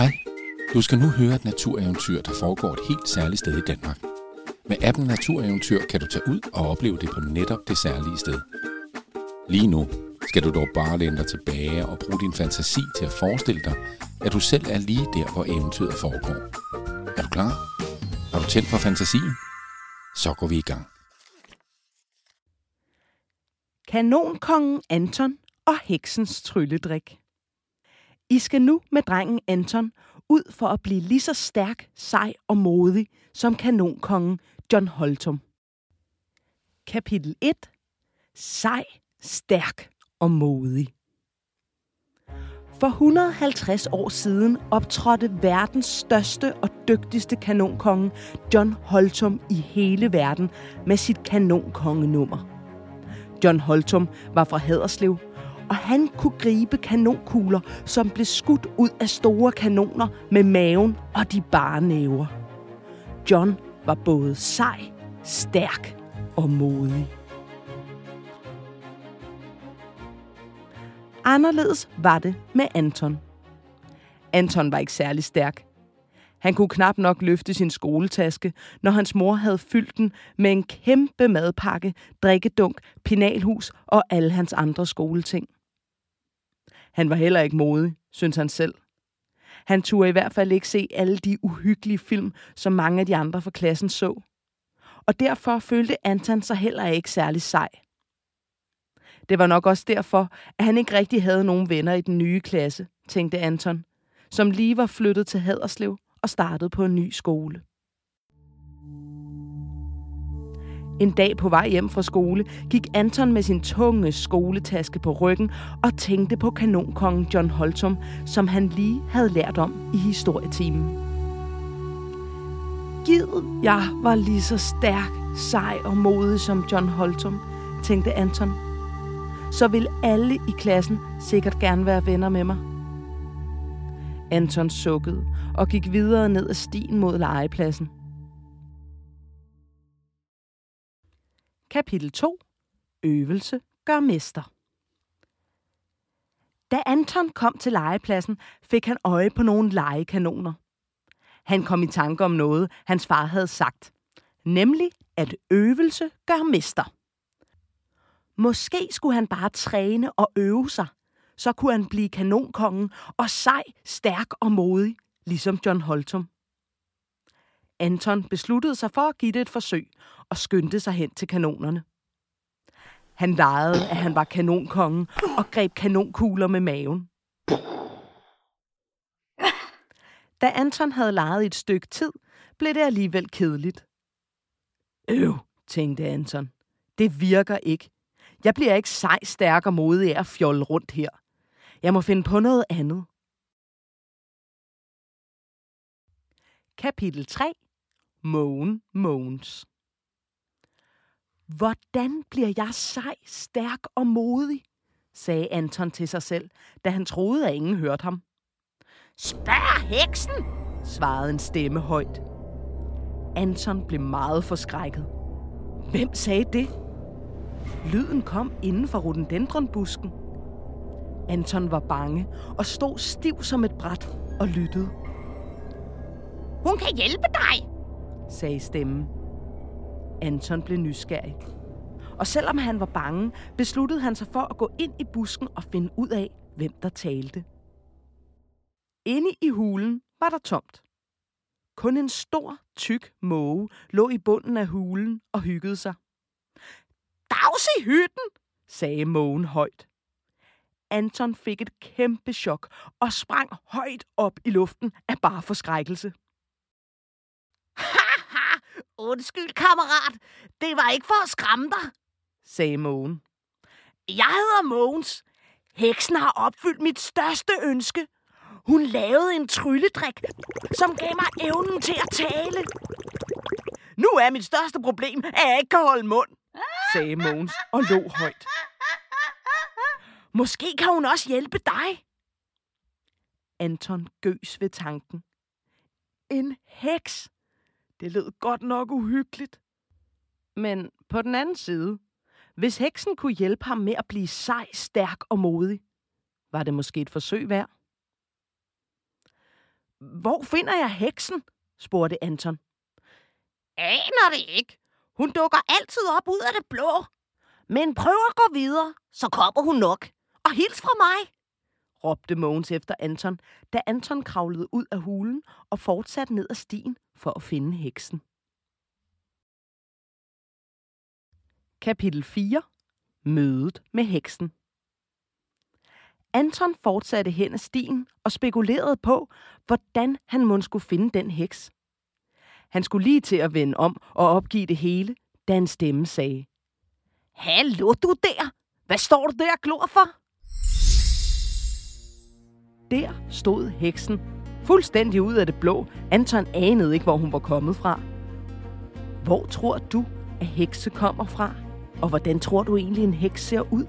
Hej, du skal nu høre et natureventyr, der foregår et helt særligt sted i Danmark. Med appen Natureventyr kan du tage ud og opleve det på netop det særlige sted. Lige nu skal du dog bare læne dig tilbage og bruge din fantasi til at forestille dig, at du selv er lige der, hvor eventyret foregår. Er du klar? Har du tændt for fantasien? Så går vi i gang. Kanonkongen Anton og heksens trylledrik. I skal nu med drengen Anton ud for at blive lige så stærk, sej og modig som kanonkongen John Holtum. Kapitel 1. Sej, stærk og modig. For 150 år siden optrådte verdens største og dygtigste kanonkonge John Holtum i hele verden med sit kanonkongenummer. John Holtum var fra Haderslev, og han kunne gribe kanonkugler, som blev skudt ud af store kanoner med maven og de bare næver. John var både sej, stærk og modig. Anderledes var det med Anton. Anton var ikke særlig stærk. Han kunne knap nok løfte sin skoletaske, når hans mor havde fyldt den med en kæmpe madpakke, drikkedunk, penalhus og alle hans andre skoleting. Han var heller ikke modig, synes han selv. Han turde i hvert fald ikke se alle de uhyggelige film, som mange af de andre fra klassen så. Og derfor følte Anton sig heller ikke særlig sej. Det var nok også derfor, at han ikke rigtig havde nogen venner i den nye klasse, tænkte Anton, som lige var flyttet til Haderslev og startede på en ny skole. En dag på vej hjem fra skole gik Anton med sin tunge skoletaske på ryggen og tænkte på kanonkongen John Holtum, som han lige havde lært om i historietimen. Gid jeg var lige så stærk, sej og modig som John Holtum, tænkte Anton. Så vil alle i klassen sikkert gerne være venner med mig. Anton sukkede og gik videre ned ad stien mod legepladsen. Kapitel 2. Øvelse gør mester. Da Anton kom til legepladsen, fik han øje på nogle legekanoner. Han kom i tanke om noget, hans far havde sagt. Nemlig, at øvelse gør mester. Måske skulle han bare træne og øve sig. Så kunne han blive kanonkongen og sej, stærk og modig, ligesom John Holtum. Anton besluttede sig for at give det et forsøg og skyndte sig hen til kanonerne. Han legede, at han var kanonkongen og greb kanonkugler med maven. Da Anton havde leget et stykke tid, blev det alligevel kedeligt. Øv, tænkte Anton. Det virker ikke. Jeg bliver ikke sej, stærk og modig af at fjolle rundt her. Jeg må finde på noget andet. Kapitel 3. Mogen Mogens. Hvordan bliver jeg sej, stærk og modig? sagde Anton til sig selv, da han troede, at ingen hørte ham. Spørg heksen, svarede en stemme højt. Anton blev meget forskrækket. Hvem sagde det? Lyden kom inden for rhododendronbusken. Anton var bange og stod stiv som et bræt og lyttede. Hun kan hjælpe dig, sagde stemmen. Anton blev nysgerrig. Og selvom han var bange, besluttede han sig for at gå ind i busken og finde ud af, hvem der talte. Inde i hulen var der tomt. Kun en stor, tyk måge lå i bunden af hulen og hyggede sig. Dags i hytten, sagde mågen højt. Anton fik et kæmpe chok og sprang højt op i luften af bare forskrækkelse. Undskyld kammerat, det var ikke for at skræmme dig, sagde mågen. Jeg hedder Mogens. Heksen har opfyldt mit største ønske. Hun lavede en trylledrik, som gav mig evnen til at tale. Nu er mit største problem, at jeg ikke kan holde mund, sagde Mogens og lå højt. Måske kan hun også hjælpe dig. Anton gøs ved tanken. En heks. Det lød godt nok uhyggeligt. Men på den anden side, hvis heksen kunne hjælpe ham med at blive sej, stærk og modig, var det måske et forsøg værd. Hvor finder jeg heksen? spurgte Anton. Aner det ikke. Hun dukker altid op ud af det blå. Men prøv at gå videre, så kommer hun nok. Og hils fra mig. råbte Mogens efter Anton, da Anton kravlede ud af hulen og fortsatte ned ad stien for at finde heksen. Kapitel 4. Mødet med heksen. Anton fortsatte hen ad stien og spekulerede på, hvordan han måske skulle finde den heks. Han skulle lige til at vende om og opgive det hele, da en stemme sagde. Hallo du der! Hvad står du der og glor for? Der stod heksen, fuldstændig ud af det blå. Anton anede ikke, hvor hun var kommet fra. Hvor tror du, at hekse kommer fra? Og hvordan tror du egentlig, en heks ser ud?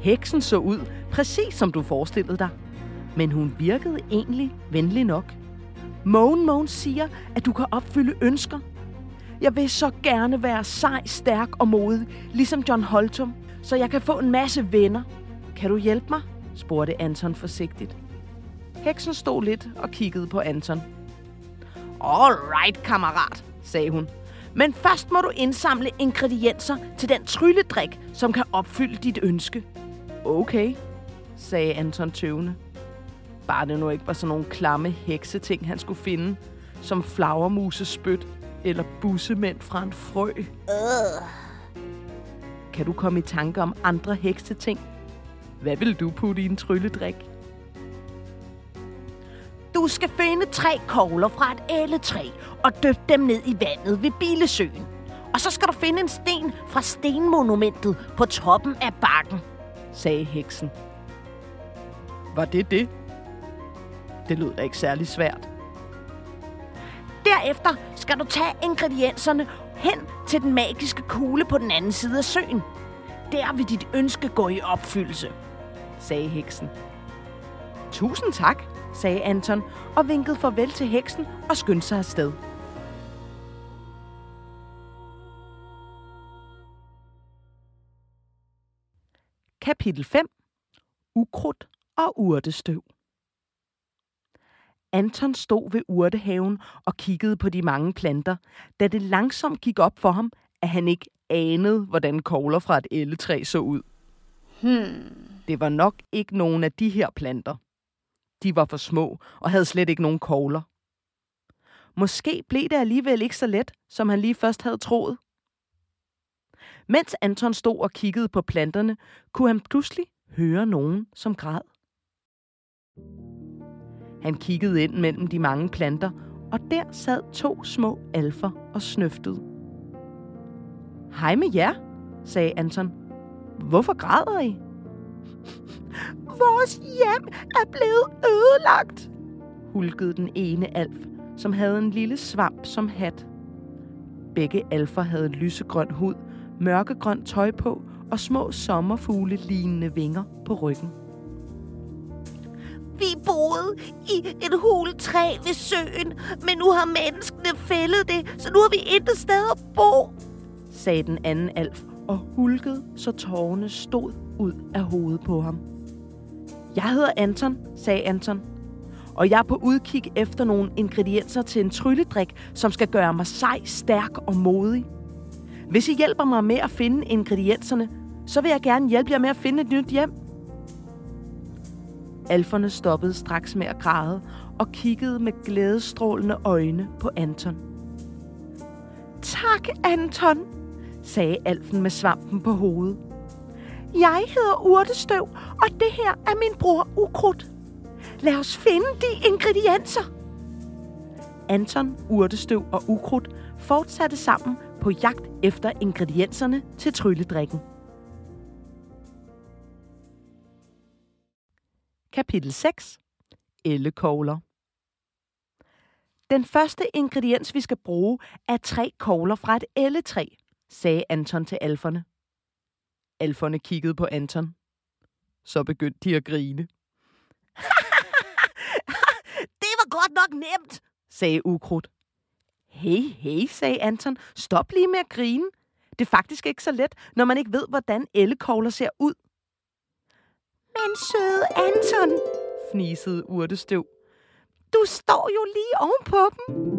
Heksen så ud præcis som du forestillede dig. Men hun virkede egentlig venlig nok. Mogen Mogen siger, at du kan opfylde ønsker. Jeg vil så gerne være sej, stærk og modig, ligesom John Holtum, så jeg kan få en masse venner. Kan du hjælpe mig? spurgte Anton forsigtigt. Heksen stod lidt og kiggede på Anton. All right, kammerat, sagde hun. Men først må du indsamle ingredienser til den trylledrik, som kan opfylde dit ønske. Okay, sagde Anton tøvende. Bare det nu ikke var sådan nogle klamme hekseting, han skulle finde, som flagermusespyt eller bussemænd fra en frø. Uh. Kan du komme i tanke om andre hekseting? Hvad vil du putte i en trylledrik? Du skal finde tre kogler fra et æletræ og døb dem ned i vandet ved Bilesøen. Og så skal du finde en sten fra stenmonumentet på toppen af bakken, sagde heksen. Var det det? Det lød da ikke særlig svært. Derefter skal du tage ingredienserne hen til den magiske kugle på den anden side af søen. Der vil dit ønske gå i opfyldelse, sagde heksen. Tusind tak, sagde Anton og vinkede farvel til heksen og skyndte sig afsted. Kapitel 5. Ukrudt og urtestøv. Anton stod ved urtehaven og kiggede på de mange planter, da det langsomt gik op for ham, at han ikke anede, hvordan kogler fra et elletræ så ud. Hmm. Det var nok ikke nogen af de her planter. De var for små og havde slet ikke nogen kogler. Måske blev det alligevel ikke så let, som han lige først havde troet. Mens Anton stod og kiggede på planterne, kunne han pludselig høre nogen, som græd. Han kiggede ind mellem de mange planter, og der sad to små alfer og snøftede. Hej med jer, sagde Anton. Hvorfor græder I? Vores hjem er blevet ødelagt, hulkede den ene alf, som havde en lille svamp som hat. Begge alfer havde lysegrøn hud, mørkegrønt tøj på og små sommerfugle lignende vinger på ryggen. Vi boede i et huletræ ved søen, men nu har menneskene fældet det, så nu har vi intet sted at bo, sagde den anden alf og hulkede, så tårerne stod ud af hovedet på ham. Jeg hedder Anton, sagde Anton, og jeg er på udkig efter nogle ingredienser til en trylledrik, som skal gøre mig sej, stærk og modig. Hvis I hjælper mig med at finde ingredienserne, så vil jeg gerne hjælpe jer med at finde et nyt hjem. Alferne stoppede straks med at græde og kiggede med glædestrålende øjne på Anton. Tak, Anton, sagde alfen med svampen på hovedet. Jeg hedder Urtestøv, og det her er min bror Ukrudt. Lad os finde de ingredienser. Anton, Urtestøv og Ukrudt fortsatte sammen på jagt efter ingredienserne til trylledrikken. Kapitel 6. Ellekogler. Den første ingrediens, vi skal bruge, er tre kogler fra et elletræ, sagde Anton til alferne. Alferne kiggede på Anton. Så begyndte de at grine. det var godt nok nemt, sagde Ukrudt. Hey, hey, sagde Anton. Stop lige med at grine. Det er faktisk ikke så let, når man ikke ved, hvordan ellekogler ser ud. Men søde Anton, fnisede urtestøv. Du står jo lige ovenpå dem.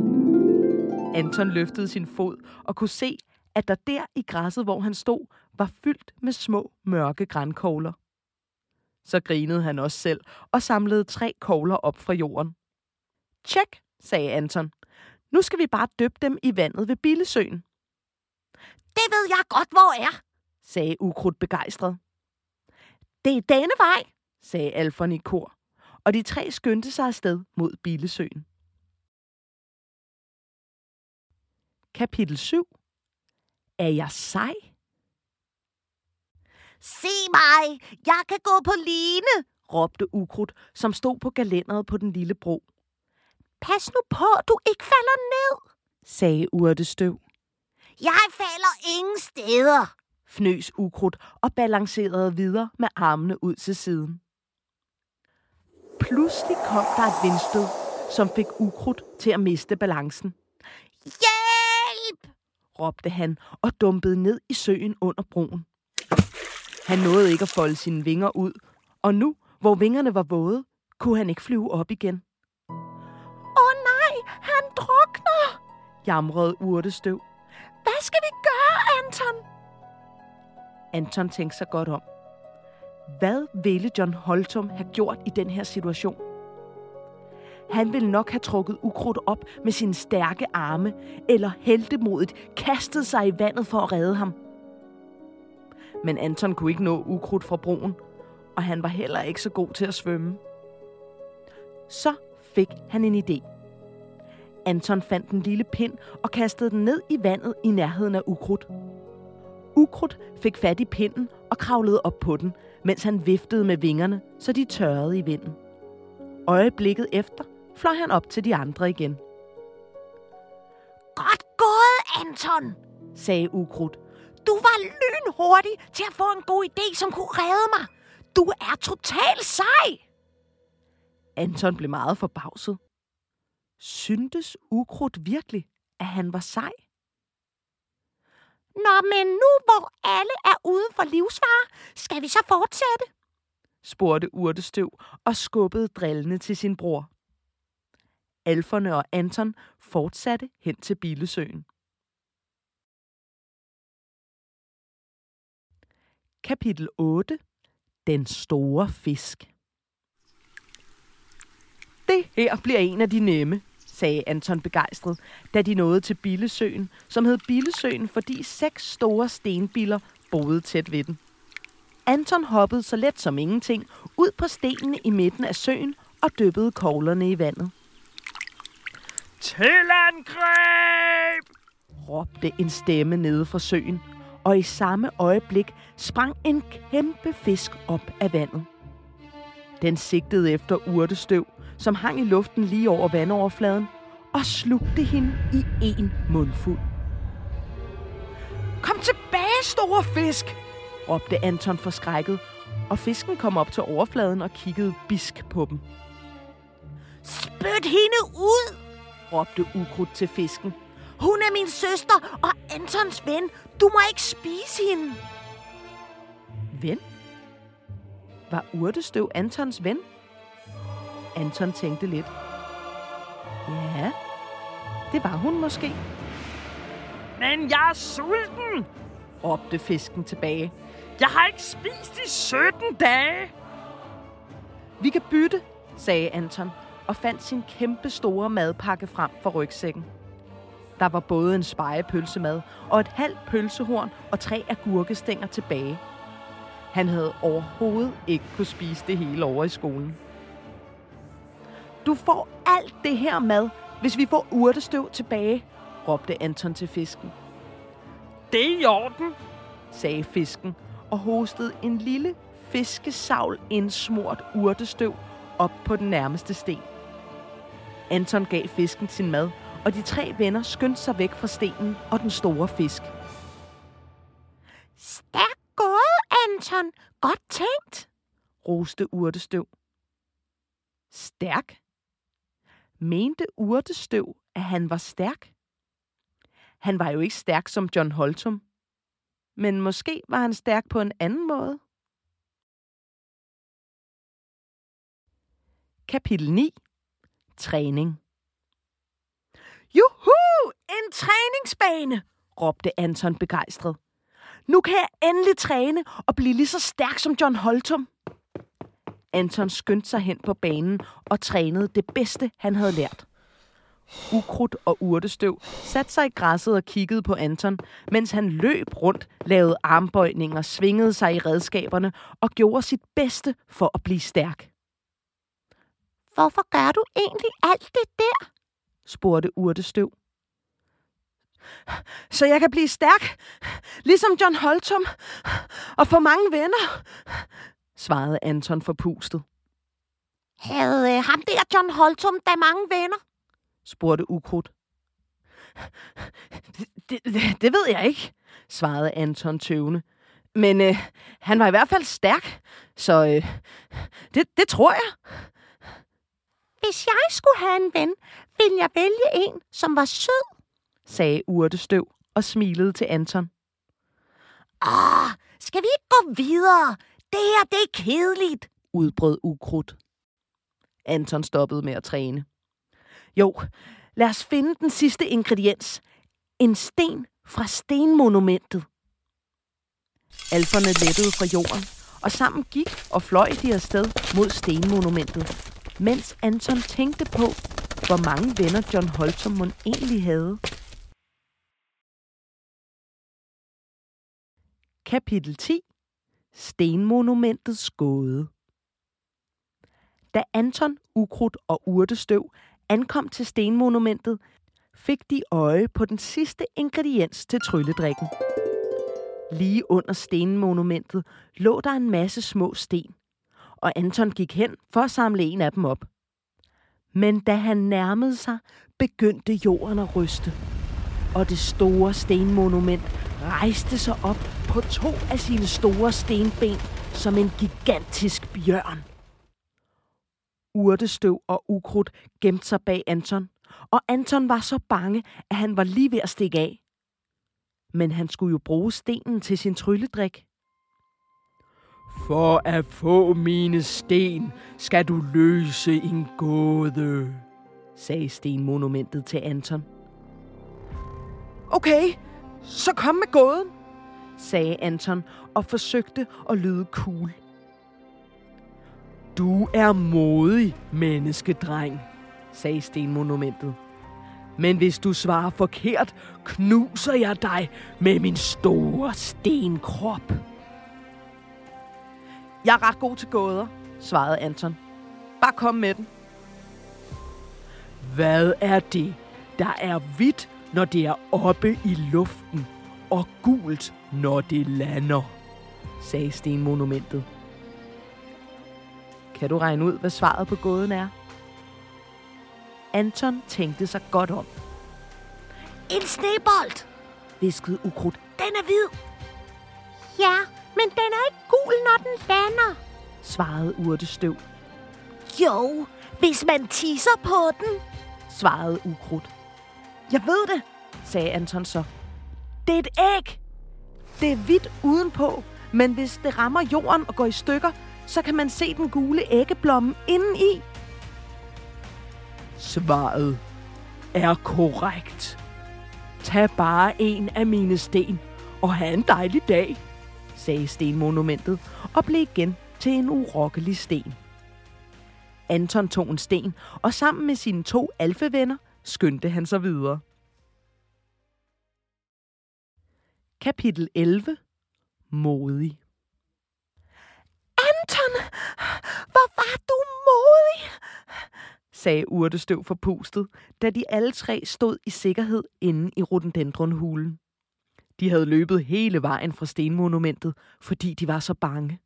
Anton løftede sin fod og kunne se, at der der i græsset, hvor han stod, var fyldt med små, mørke grænkogler. Så grinede han også selv og samlede tre kogler op fra jorden. Tjek, sagde Anton. Nu skal vi bare døbe dem i vandet ved Billesøen. Det ved jeg godt, hvor er, sagde Ukrudt begejstret. Det er denne vej, sagde Alfon i kor, og de tre skyndte sig afsted mod Billesøen. Kapitel 7 er jeg sej? Se mig, jeg kan gå på line, råbte Ukrudt, som stod på galenderet på den lille bro. Pas nu på, du ikke falder ned, sagde Urtestøv. Jeg falder ingen steder, fnøs Ukrudt og balancerede videre med armene ud til siden. Pludselig kom der et vindstød, som fik Ukrudt til at miste balancen. Hjælp! Råbte han og dumpede ned i søen under broen. Han nåede ikke at folde sine vinger ud, og nu, hvor vingerne var våde, kunne han ikke flyve op igen. Åh oh, nej, han drukner, jamrede urtestøv. Hvad skal vi gøre, Anton? Anton tænkte sig godt om. Hvad ville John Holtum have gjort i den her situation? Han ville nok have trukket ukrudt op med sine stærke arme, eller heltemodigt kastet sig i vandet for at redde ham. Men Anton kunne ikke nå ukrudt fra broen, og han var heller ikke så god til at svømme. Så fik han en idé. Anton fandt en lille pind og kastede den ned i vandet i nærheden af ukrudt. Ukrudt fik fat i pinden og kravlede op på den, mens han viftede med vingerne, så de tørrede i vinden. Øjeblikket efter fløj han op til de andre igen. Godt gået, Anton, sagde Ukrudt. Du var lynhurtig til at få en god idé, som kunne redde mig. Du er totalt sej! Anton blev meget forbavset. Syntes Ukrudt virkelig, at han var sej? Nå, men nu hvor alle er ude for livsfare, skal vi så fortsætte? spurgte Urtestøv og skubbede drillende til sin bror. Alferne og Anton fortsatte hen til Bilesøen. Kapitel 8. Den store fisk. Det her bliver en af de nemme, sagde Anton begejstret, da de nåede til Billesøen, som hed Billesøen, fordi seks store stenbiller boede tæt ved den. Anton hoppede så let som ingenting ud på stenene i midten af søen og dyppede koglerne i vandet. Til angreb! råbte en stemme nede fra søen, og i samme øjeblik sprang en kæmpe fisk op af vandet. Den sigtede efter urtestøv, som hang i luften lige over vandoverfladen, og slugte hende i en mundfuld. Kom tilbage, store fisk! råbte Anton forskrækket, og fisken kom op til overfladen og kiggede bisk på dem. Spyt hende ud! Råbte Ukrudt til fisken. Hun er min søster og Antons ven. Du må ikke spise hende. Ven? Var urtestøv Antons ven? Anton tænkte lidt. Ja, det var hun måske. Men jeg er sulten, råbte fisken tilbage. Jeg har ikke spist i 17 dage. Vi kan bytte, sagde Anton fandt sin kæmpe store madpakke frem for rygsækken. Der var både en spejepølsemad og et halvt pølsehorn og tre agurkestænger tilbage. Han havde overhovedet ikke kunne spise det hele over i skolen. Du får alt det her mad, hvis vi får urtestøv tilbage, råbte Anton til fisken. Det er i orden, sagde fisken og hostede en lille fiskesavl indsmurt urtestøv op på den nærmeste sten. Anton gav fisken sin mad, og de tre venner skyndte sig væk fra stenen og den store fisk. Stærk gået, Anton. Godt tænkt, roste urtestøv. Stærk? Mente urtestøv, at han var stærk? Han var jo ikke stærk som John Holtum. Men måske var han stærk på en anden måde. Kapitel 9. Træning. Juhu! En træningsbane! råbte Anton begejstret. Nu kan jeg endelig træne og blive lige så stærk som John Holtum. Anton skyndte sig hen på banen og trænede det bedste, han havde lært. Ukrudt og urtestøv satte sig i græsset og kiggede på Anton, mens han løb rundt, lavede armbøjninger, svingede sig i redskaberne og gjorde sit bedste for at blive stærk. Hvorfor gør du egentlig alt det der? spurgte urtestøv. Så jeg kan blive stærk, ligesom John Holtum, og få mange venner, svarede Anton forpustet. Havde øh, ham der John Holtum da mange venner? spurgte Ukrudt. Det, det, det ved jeg ikke, svarede Anton tøvende. Men øh, han var i hvert fald stærk, så øh, det, det tror jeg. Hvis jeg skulle have en ven, ville jeg vælge en, som var sød, sagde Urtestøv og smilede til Anton. Ah, skal vi ikke gå videre? Det her, det er kedeligt, udbrød Ukrudt. Anton stoppede med at træne. Jo, lad os finde den sidste ingrediens. En sten fra stenmonumentet. Alferne lettede fra jorden, og sammen gik og fløj de afsted mod stenmonumentet, mens Anton tænkte på, hvor mange venner John Holtum egentlig havde. Kapitel 10 Stenmonumentets gåde Da Anton, Ukrudt og Urtestøv ankom til stenmonumentet, fik de øje på den sidste ingrediens til trylledrikken. Lige under stenmonumentet lå der en masse små sten, og Anton gik hen for at samle en af dem op. Men da han nærmede sig, begyndte jorden at ryste, og det store stenmonument rejste sig op på to af sine store stenben som en gigantisk bjørn. Urtestøv og ukrudt gemte sig bag Anton, og Anton var så bange, at han var lige ved at stikke af. Men han skulle jo bruge stenen til sin trylledrik. For at få mine sten, skal du løse en gåde, sagde stenmonumentet til Anton. Okay, så kom med gåden, sagde Anton og forsøgte at lyde cool. Du er modig, menneskedreng, sagde stenmonumentet. Men hvis du svarer forkert, knuser jeg dig med min store stenkrop. Jeg er ret god til gåder, svarede Anton. Bare kom med den. Hvad er det, der er hvidt, når det er oppe i luften, og gult, når det lander? sagde stenmonumentet. Kan du regne ud, hvad svaret på gåden er? Anton tænkte sig godt om. En snebold, viskede Ukrudt. Den er hvid. Ja, men den er ikke gul, når den lander, svarede Urtestøv. Jo, hvis man tisser på den, svarede Ukrudt. Jeg ved det, sagde Anton så. Det er et æg. Det er hvidt udenpå, men hvis det rammer jorden og går i stykker, så kan man se den gule æggeblomme indeni. Svaret er korrekt. Tag bare en af mine sten og have en dejlig dag, sagde stenmonumentet og blev igen til en urokkelig sten. Anton tog en sten, og sammen med sine to alfevenner skyndte han sig videre. Kapitel 11 Modig Anton, hvor var du modig, sagde Urtestøv forpustet, da de alle tre stod i sikkerhed inde i rhododendronhulen. De havde løbet hele vejen fra stenmonumentet, fordi de var så bange.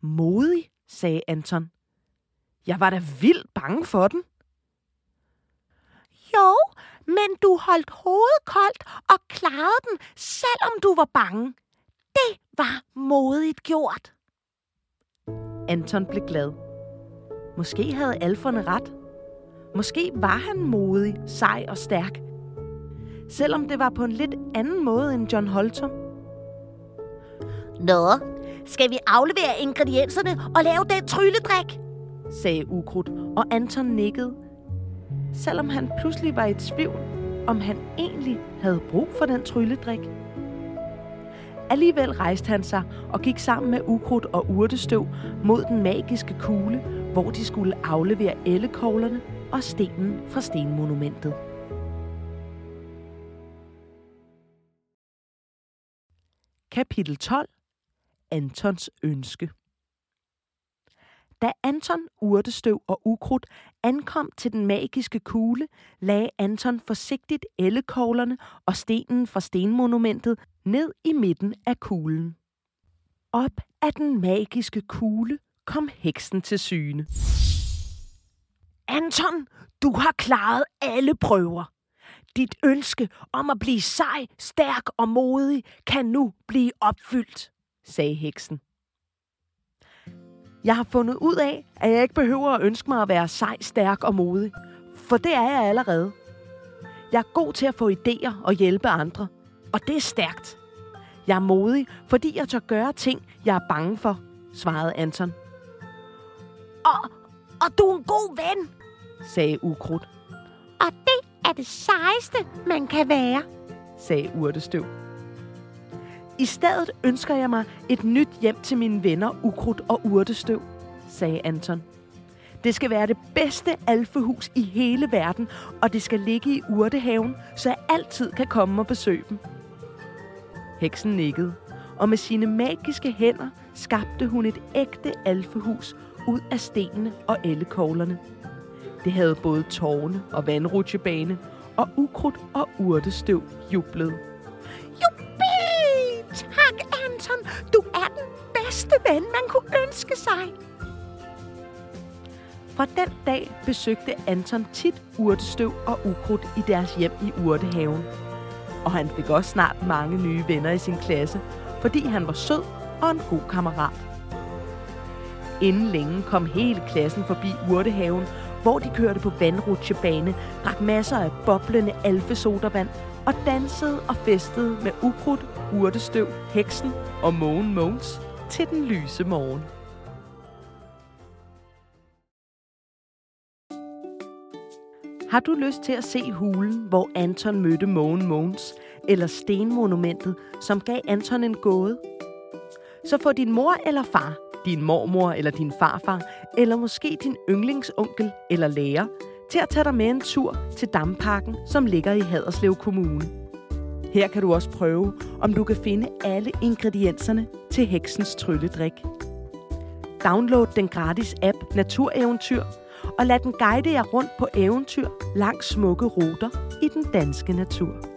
Modig, sagde Anton. Jeg var da vildt bange for den. Jo, men du holdt hovedet koldt og klarede den, selvom du var bange. Det var modigt gjort. Anton blev glad. Måske havde alferne ret. Måske var han modig, sej og stærk. Selvom det var på en lidt anden måde end John Holtum. Nå, skal vi aflevere ingredienserne og lave den trylledrik? sagde Ukrudt, og Anton nikkede, selvom han pludselig var i tvivl, om han egentlig havde brug for den trylledrik. Alligevel rejste han sig og gik sammen med Ukrudt og Urtestøv mod den magiske kugle, hvor de skulle aflevere ellekoglerne og stenen fra stenmonumentet. Kapitel 12. Antons ønske. Da Anton, Urtestøv og Ukrudt ankom til den magiske kugle, lagde Anton forsigtigt ellekoglerne og stenen fra stenmonumentet ned i midten af kuglen. Op af den magiske kugle kom heksen til syne. Anton, du har klaret alle prøver. Dit ønske om at blive sej, stærk og modig kan nu blive opfyldt, sagde heksen. Jeg har fundet ud af, at jeg ikke behøver at ønske mig at være sej, stærk og modig. For det er jeg allerede. Jeg er god til at få idéer og hjælpe andre. Og det er stærkt. Jeg er modig, fordi jeg tør gøre ting, jeg er bange for, svarede Anton. Og, og du er en god ven, sagde Ukrudt, Og det er det sejeste, man kan være. sagde Urtestøv. I stedet ønsker jeg mig et nyt hjem til mine venner Ukrudt og Urtestøv, sagde Anton. Det skal være det bedste alfehus i hele verden, og det skal ligge i urtehaven, så jeg altid kan komme og besøge dem. Heksen nikkede, og med sine magiske hænder skabte hun et ægte alfehus ud af stenene og ellekoglerne. Det havde både tårne og vandrutsjebane, og ukrudt og urtestøv jublede. Jubi! Tak, Anton. Du er den bedste ven, man kunne ønske sig. Fra den dag besøgte Anton tit urtestøv og ukrudt i deres hjem i urtehaven. Og han fik også snart mange nye venner i sin klasse, fordi han var sød og en god kammerat. Inden længe kom hele klassen forbi urtehaven, hvor de kørte på vandrutsjebane, drak masser af boblende alfesodavand og dansede og festede med ukrudt, urtestøv, heksen og Mogen Mogens til den lyse morgen. Har du lyst til at se hulen, hvor Anton mødte Mogen Mogens, eller stenmonumentet, som gav Anton en gåde? Så få din mor eller far, din mormor eller din farfar, eller måske din yndlingsonkel eller lærer, til at tage dig med en tur til Damparken, som ligger i Haderslev Kommune. Her kan du også prøve, om du kan finde alle ingredienserne til heksens trylledrik. Download den gratis app Natureventyr, og lad den guide jer rundt på eventyr langs smukke ruter i den danske natur.